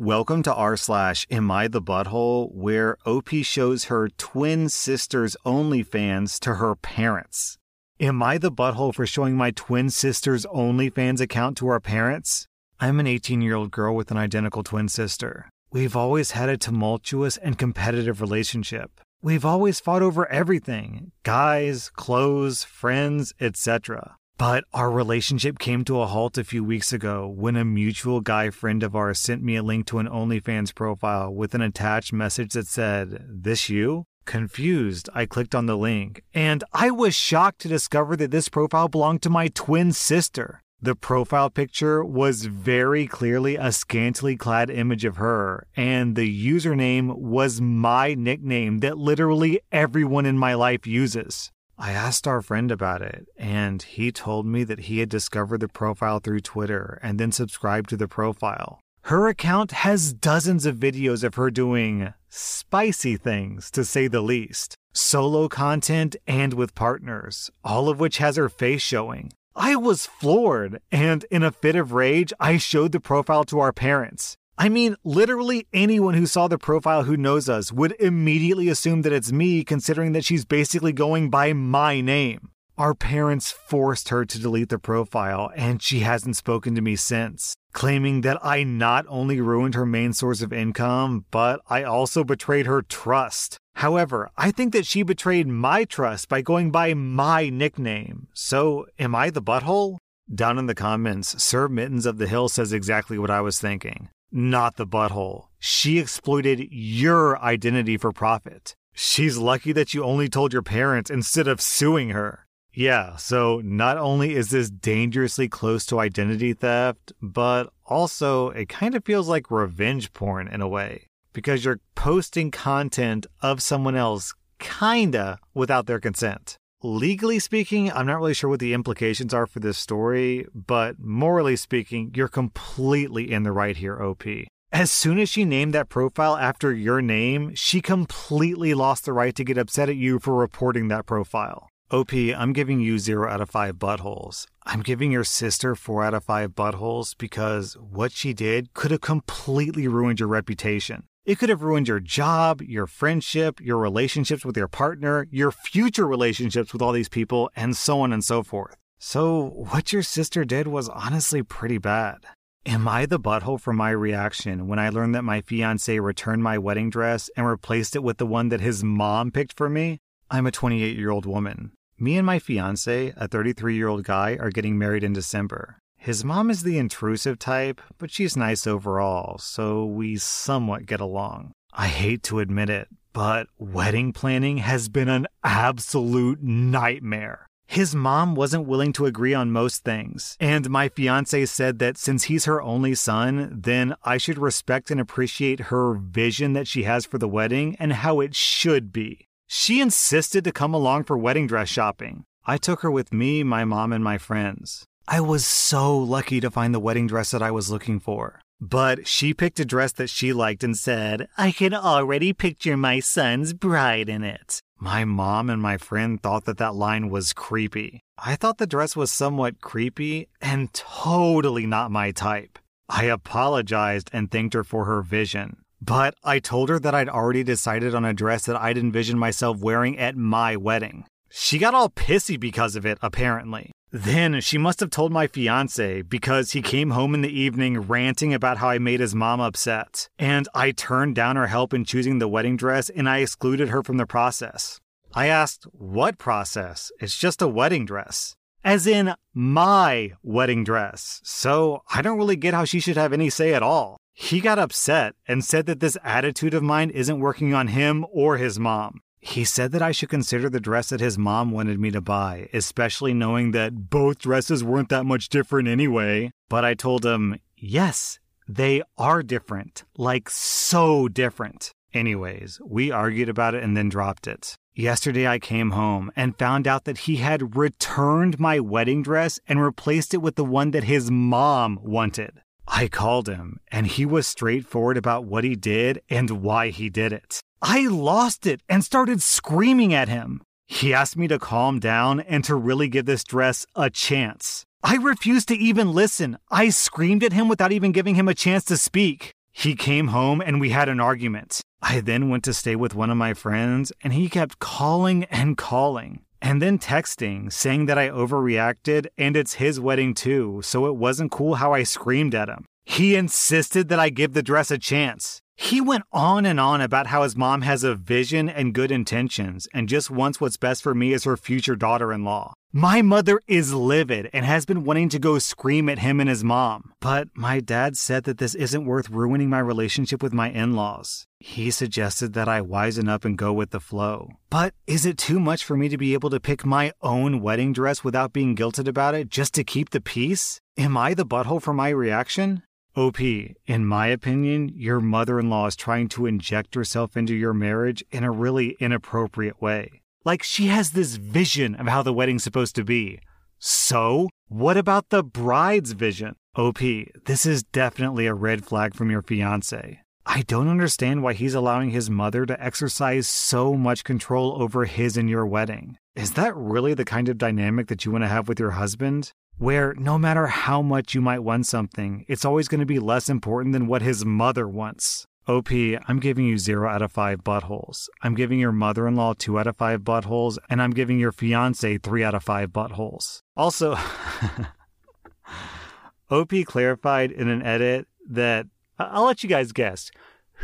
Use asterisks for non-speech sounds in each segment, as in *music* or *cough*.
Welcome to r slash Am I the Butthole, where OP shows her twin sister's OnlyFans to her parents. Am I the butthole for showing my twin sister's OnlyFans account to our parents? I'm an 18 year old girl with an identical twin sister. We've always had a tumultuous and competitive relationship. We've always fought over everything guys, clothes, friends, etc. But our relationship came to a halt a few weeks ago when a mutual guy friend of ours sent me a link to an OnlyFans profile with an attached message that said, This you? Confused, I clicked on the link, and I was shocked to discover that this profile belonged to my twin sister. The profile picture was very clearly a scantily clad image of her, and the username was my nickname that literally everyone in my life uses. I asked our friend about it, and he told me that he had discovered the profile through Twitter and then subscribed to the profile. Her account has dozens of videos of her doing spicy things, to say the least. Solo content and with partners, all of which has her face showing. I was floored, and in a fit of rage, I showed the profile to our parents. I mean, literally anyone who saw the profile who knows us would immediately assume that it's me, considering that she's basically going by my name. Our parents forced her to delete the profile, and she hasn't spoken to me since, claiming that I not only ruined her main source of income, but I also betrayed her trust. However, I think that she betrayed my trust by going by my nickname. So, am I the butthole? Down in the comments, Sir Mittens of the Hill says exactly what I was thinking not the butthole. She exploited your identity for profit. She's lucky that you only told your parents instead of suing her. Yeah, so not only is this dangerously close to identity theft, but also it kind of feels like revenge porn in a way because you're posting content of someone else kinda without their consent legally speaking, I'm not really sure what the implications are for this story, but morally speaking, you're completely in the right here, OP. As soon as she named that profile after your name, she completely lost the right to get upset at you for reporting that profile. OP, I'm giving you 0 out of 5 buttholes. I'm giving your sister 4 out of 5 buttholes because what she did could have completely ruined your reputation. It could have ruined your job, your friendship, your relationships with your partner, your future relationships with all these people, and so on and so forth. So, what your sister did was honestly pretty bad. Am I the butthole for my reaction when I learned that my fiance returned my wedding dress and replaced it with the one that his mom picked for me? I'm a 28 year old woman. Me and my fiance, a 33 year old guy, are getting married in December. His mom is the intrusive type, but she's nice overall, so we somewhat get along. I hate to admit it, but wedding planning has been an absolute nightmare. His mom wasn't willing to agree on most things, and my fiance said that since he's her only son, then I should respect and appreciate her vision that she has for the wedding and how it should be. She insisted to come along for wedding dress shopping. I took her with me, my mom, and my friends. I was so lucky to find the wedding dress that I was looking for. But she picked a dress that she liked and said, I can already picture my son's bride in it. My mom and my friend thought that that line was creepy. I thought the dress was somewhat creepy and totally not my type. I apologized and thanked her for her vision. But I told her that I'd already decided on a dress that I'd envision myself wearing at my wedding. She got all pissy because of it, apparently. Then she must have told my fiance because he came home in the evening ranting about how I made his mom upset. And I turned down her help in choosing the wedding dress and I excluded her from the process. I asked, What process? It's just a wedding dress. As in, my wedding dress. So I don't really get how she should have any say at all. He got upset and said that this attitude of mine isn't working on him or his mom. He said that I should consider the dress that his mom wanted me to buy, especially knowing that both dresses weren't that much different anyway. But I told him, yes, they are different. Like, so different. Anyways, we argued about it and then dropped it. Yesterday, I came home and found out that he had returned my wedding dress and replaced it with the one that his mom wanted. I called him, and he was straightforward about what he did and why he did it. I lost it and started screaming at him. He asked me to calm down and to really give this dress a chance. I refused to even listen. I screamed at him without even giving him a chance to speak. He came home and we had an argument. I then went to stay with one of my friends and he kept calling and calling and then texting saying that I overreacted and it's his wedding too, so it wasn't cool how I screamed at him. He insisted that I give the dress a chance. He went on and on about how his mom has a vision and good intentions and just wants what's best for me as her future daughter in law. My mother is livid and has been wanting to go scream at him and his mom. But my dad said that this isn't worth ruining my relationship with my in laws. He suggested that I wisen up and go with the flow. But is it too much for me to be able to pick my own wedding dress without being guilted about it just to keep the peace? Am I the butthole for my reaction? OP, in my opinion, your mother in law is trying to inject herself into your marriage in a really inappropriate way. Like she has this vision of how the wedding's supposed to be. So, what about the bride's vision? OP, this is definitely a red flag from your fiance. I don't understand why he's allowing his mother to exercise so much control over his and your wedding. Is that really the kind of dynamic that you want to have with your husband? where no matter how much you might want something, it's always going to be less important than what his mother wants. OP, I'm giving you 0 out of 5 buttholes. I'm giving your mother in law 2 out of 5 buttholes, and I'm giving your fiance 3 out of 5 buttholes. Also, *laughs* OP clarified in an edit that I'll let you guys guess.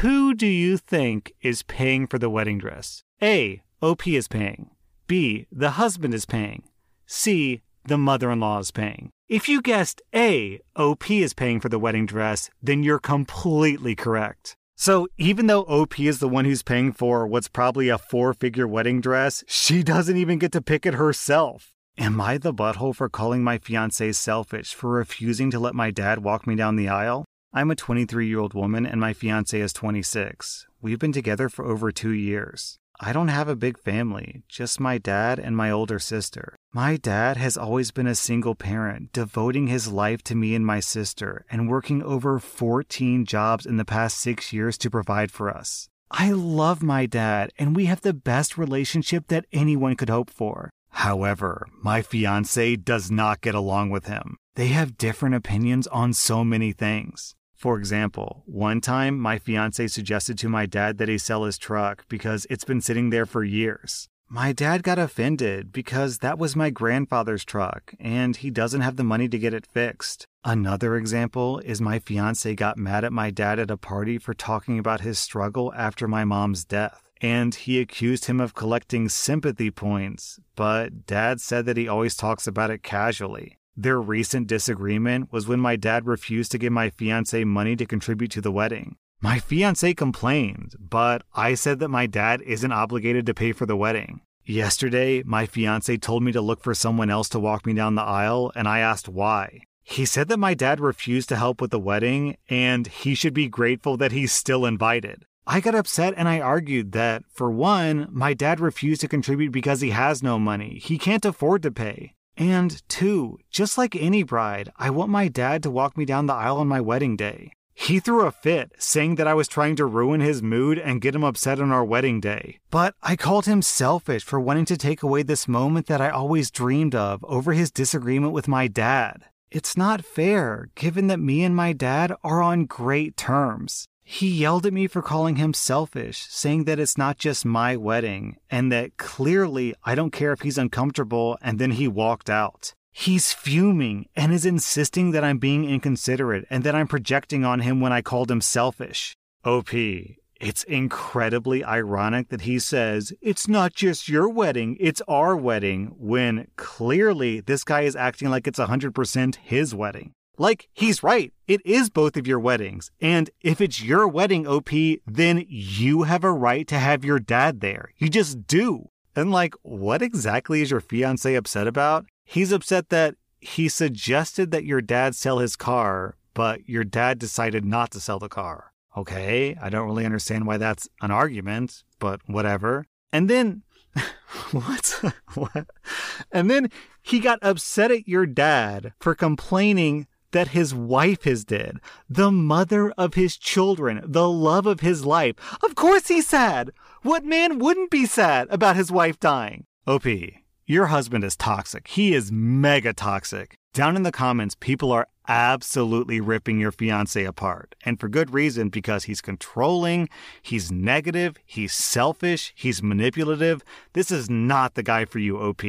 Who do you think is paying for the wedding dress? A. OP is paying. B. The husband is paying. C the mother in law is paying. If you guessed A, OP is paying for the wedding dress, then you're completely correct. So even though OP is the one who's paying for what's probably a four figure wedding dress, she doesn't even get to pick it herself. Am I the butthole for calling my fiance selfish for refusing to let my dad walk me down the aisle? I'm a 23 year old woman and my fiance is 26. We've been together for over two years. I don't have a big family, just my dad and my older sister. My dad has always been a single parent, devoting his life to me and my sister, and working over 14 jobs in the past six years to provide for us. I love my dad, and we have the best relationship that anyone could hope for. However, my fiance does not get along with him. They have different opinions on so many things. For example, one time my fiance suggested to my dad that he sell his truck because it's been sitting there for years. My dad got offended because that was my grandfather's truck and he doesn't have the money to get it fixed. Another example is my fiance got mad at my dad at a party for talking about his struggle after my mom's death. And he accused him of collecting sympathy points, but dad said that he always talks about it casually. Their recent disagreement was when my dad refused to give my fiance money to contribute to the wedding. My fiance complained, but I said that my dad isn't obligated to pay for the wedding. Yesterday, my fiance told me to look for someone else to walk me down the aisle, and I asked why. He said that my dad refused to help with the wedding, and he should be grateful that he's still invited. I got upset and I argued that, for one, my dad refused to contribute because he has no money. He can't afford to pay. And two, just like any bride, I want my dad to walk me down the aisle on my wedding day. He threw a fit, saying that I was trying to ruin his mood and get him upset on our wedding day. But I called him selfish for wanting to take away this moment that I always dreamed of over his disagreement with my dad. It's not fair, given that me and my dad are on great terms. He yelled at me for calling him selfish, saying that it's not just my wedding, and that clearly I don't care if he's uncomfortable, and then he walked out. He's fuming and is insisting that I'm being inconsiderate and that I'm projecting on him when I called him selfish. OP, it's incredibly ironic that he says, It's not just your wedding, it's our wedding, when clearly this guy is acting like it's 100% his wedding. Like, he's right. It is both of your weddings. And if it's your wedding, OP, then you have a right to have your dad there. You just do. And like, what exactly is your fiance upset about? He's upset that he suggested that your dad sell his car, but your dad decided not to sell the car. Okay, I don't really understand why that's an argument, but whatever. And then, *laughs* what? *laughs* what? And then he got upset at your dad for complaining that his wife is dead, the mother of his children, the love of his life. Of course he's sad. What man wouldn't be sad about his wife dying? OP, your husband is toxic. He is mega toxic. Down in the comments, people are absolutely ripping your fiance apart. And for good reason, because he's controlling, he's negative, he's selfish, he's manipulative. This is not the guy for you, OP.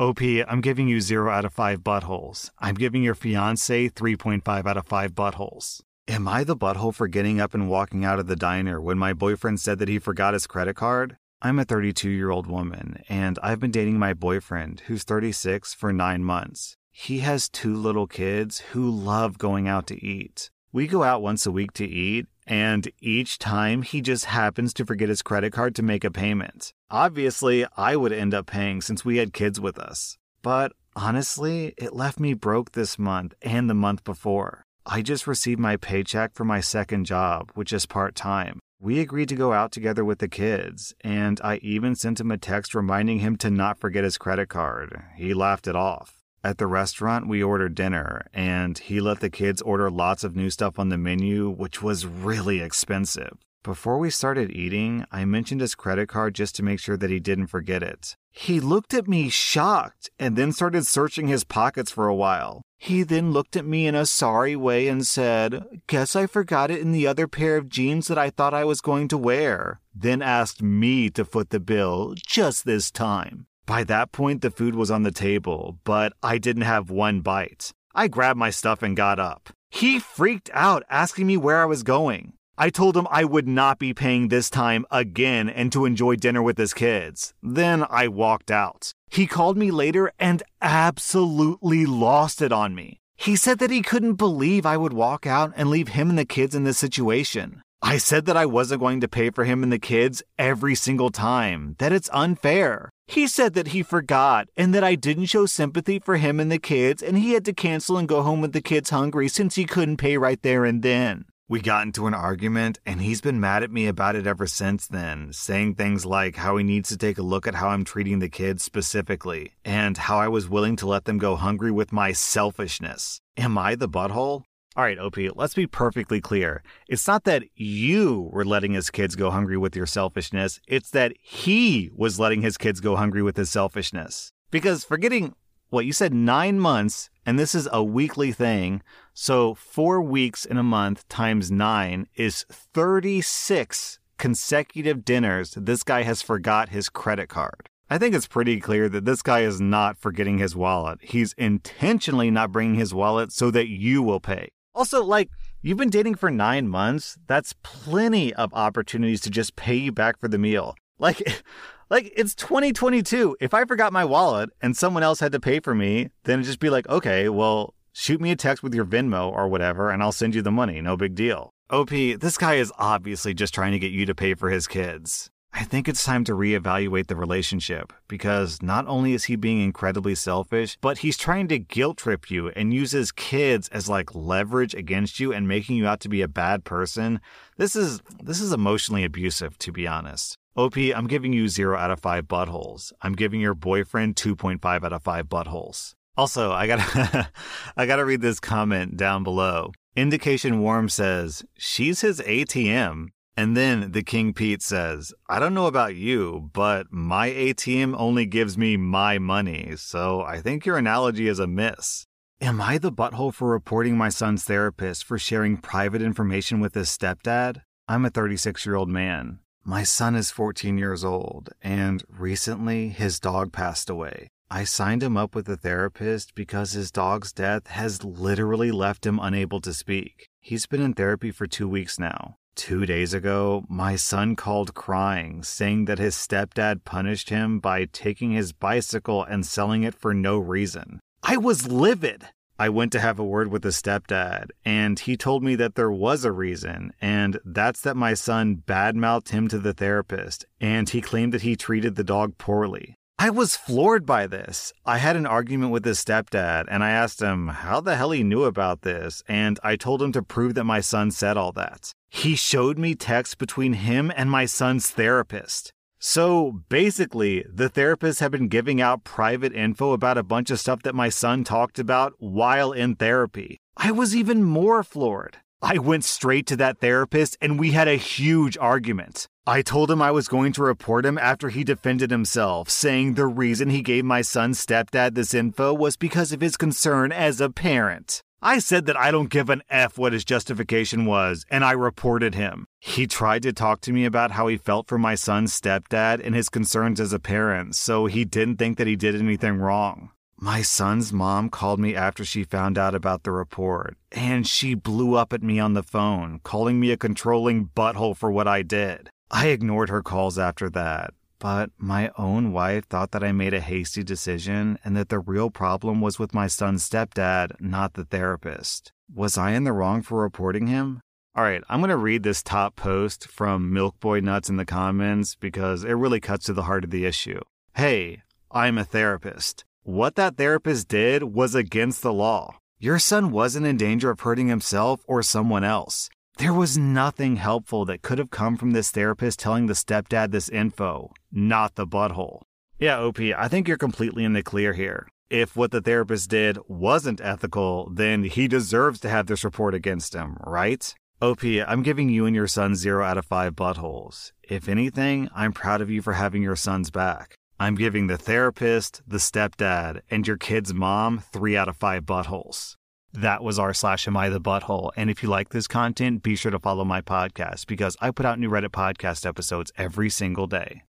OP, I'm giving you 0 out of 5 buttholes. I'm giving your fiance 3.5 out of 5 buttholes. Am I the butthole for getting up and walking out of the diner when my boyfriend said that he forgot his credit card? I'm a 32 year old woman, and I've been dating my boyfriend, who's 36, for nine months. He has two little kids who love going out to eat. We go out once a week to eat, and each time he just happens to forget his credit card to make a payment. Obviously, I would end up paying since we had kids with us. But honestly, it left me broke this month and the month before. I just received my paycheck for my second job, which is part time. We agreed to go out together with the kids, and I even sent him a text reminding him to not forget his credit card. He laughed it off. At the restaurant, we ordered dinner, and he let the kids order lots of new stuff on the menu, which was really expensive. Before we started eating, I mentioned his credit card just to make sure that he didn't forget it. He looked at me shocked and then started searching his pockets for a while. He then looked at me in a sorry way and said, Guess I forgot it in the other pair of jeans that I thought I was going to wear. Then asked me to foot the bill just this time. By that point, the food was on the table, but I didn't have one bite. I grabbed my stuff and got up. He freaked out, asking me where I was going. I told him I would not be paying this time again and to enjoy dinner with his kids. Then I walked out. He called me later and absolutely lost it on me. He said that he couldn't believe I would walk out and leave him and the kids in this situation. I said that I wasn't going to pay for him and the kids every single time, that it's unfair. He said that he forgot and that I didn't show sympathy for him and the kids and he had to cancel and go home with the kids hungry since he couldn't pay right there and then. We got into an argument, and he's been mad at me about it ever since then, saying things like how he needs to take a look at how I'm treating the kids specifically, and how I was willing to let them go hungry with my selfishness. Am I the butthole? All right, OP, let's be perfectly clear. It's not that you were letting his kids go hungry with your selfishness, it's that he was letting his kids go hungry with his selfishness. Because forgetting what you said nine months, and this is a weekly thing. So four weeks in a month times nine is 36 consecutive dinners this guy has forgot his credit card. I think it's pretty clear that this guy is not forgetting his wallet. He's intentionally not bringing his wallet so that you will pay. Also, like, you've been dating for nine months. That's plenty of opportunities to just pay you back for the meal. Like, *laughs* like it's 2022. If I forgot my wallet and someone else had to pay for me, then it'd just be like, okay, well, shoot me a text with your Venmo or whatever, and I'll send you the money. No big deal. OP, this guy is obviously just trying to get you to pay for his kids. I think it's time to reevaluate the relationship because not only is he being incredibly selfish, but he's trying to guilt trip you and uses kids as like leverage against you and making you out to be a bad person. This is this is emotionally abusive to be honest. OP, I'm giving you 0 out of 5 buttholes. I'm giving your boyfriend 2.5 out of 5 buttholes. Also, I gotta, *laughs* I gotta read this comment down below. Indication Warm says, she's his ATM. And then the King Pete says, I don't know about you, but my ATM only gives me my money, so I think your analogy is a miss. Am I the butthole for reporting my son's therapist for sharing private information with his stepdad? I'm a 36 year old man. My son is 14 years old, and recently his dog passed away. I signed him up with a therapist because his dog's death has literally left him unable to speak. He's been in therapy for two weeks now. Two days ago, my son called crying, saying that his stepdad punished him by taking his bicycle and selling it for no reason. I was livid. I went to have a word with the stepdad, and he told me that there was a reason, and that's that my son badmouthed him to the therapist, and he claimed that he treated the dog poorly. I was floored by this. I had an argument with his stepdad, and I asked him how the hell he knew about this, and I told him to prove that my son said all that. He showed me texts between him and my son's therapist. So basically, the therapist had been giving out private info about a bunch of stuff that my son talked about while in therapy. I was even more floored. I went straight to that therapist and we had a huge argument. I told him I was going to report him after he defended himself, saying the reason he gave my son's stepdad this info was because of his concern as a parent. I said that I don't give an F what his justification was, and I reported him. He tried to talk to me about how he felt for my son's stepdad and his concerns as a parent, so he didn't think that he did anything wrong. My son's mom called me after she found out about the report, and she blew up at me on the phone, calling me a controlling butthole for what I did. I ignored her calls after that, but my own wife thought that I made a hasty decision and that the real problem was with my son's stepdad, not the therapist. Was I in the wrong for reporting him? All right, I'm going to read this top post from Milk Boy Nuts in the comments because it really cuts to the heart of the issue. Hey, I'm a therapist. What that therapist did was against the law. Your son wasn't in danger of hurting himself or someone else. There was nothing helpful that could have come from this therapist telling the stepdad this info, not the butthole. Yeah, OP, I think you're completely in the clear here. If what the therapist did wasn't ethical, then he deserves to have this report against him, right? OP, I'm giving you and your son 0 out of 5 buttholes. If anything, I'm proud of you for having your son's back. I'm giving the therapist, the stepdad, and your kid's mom three out of five buttholes. That was r slash am I the butthole. And if you like this content, be sure to follow my podcast because I put out new Reddit podcast episodes every single day.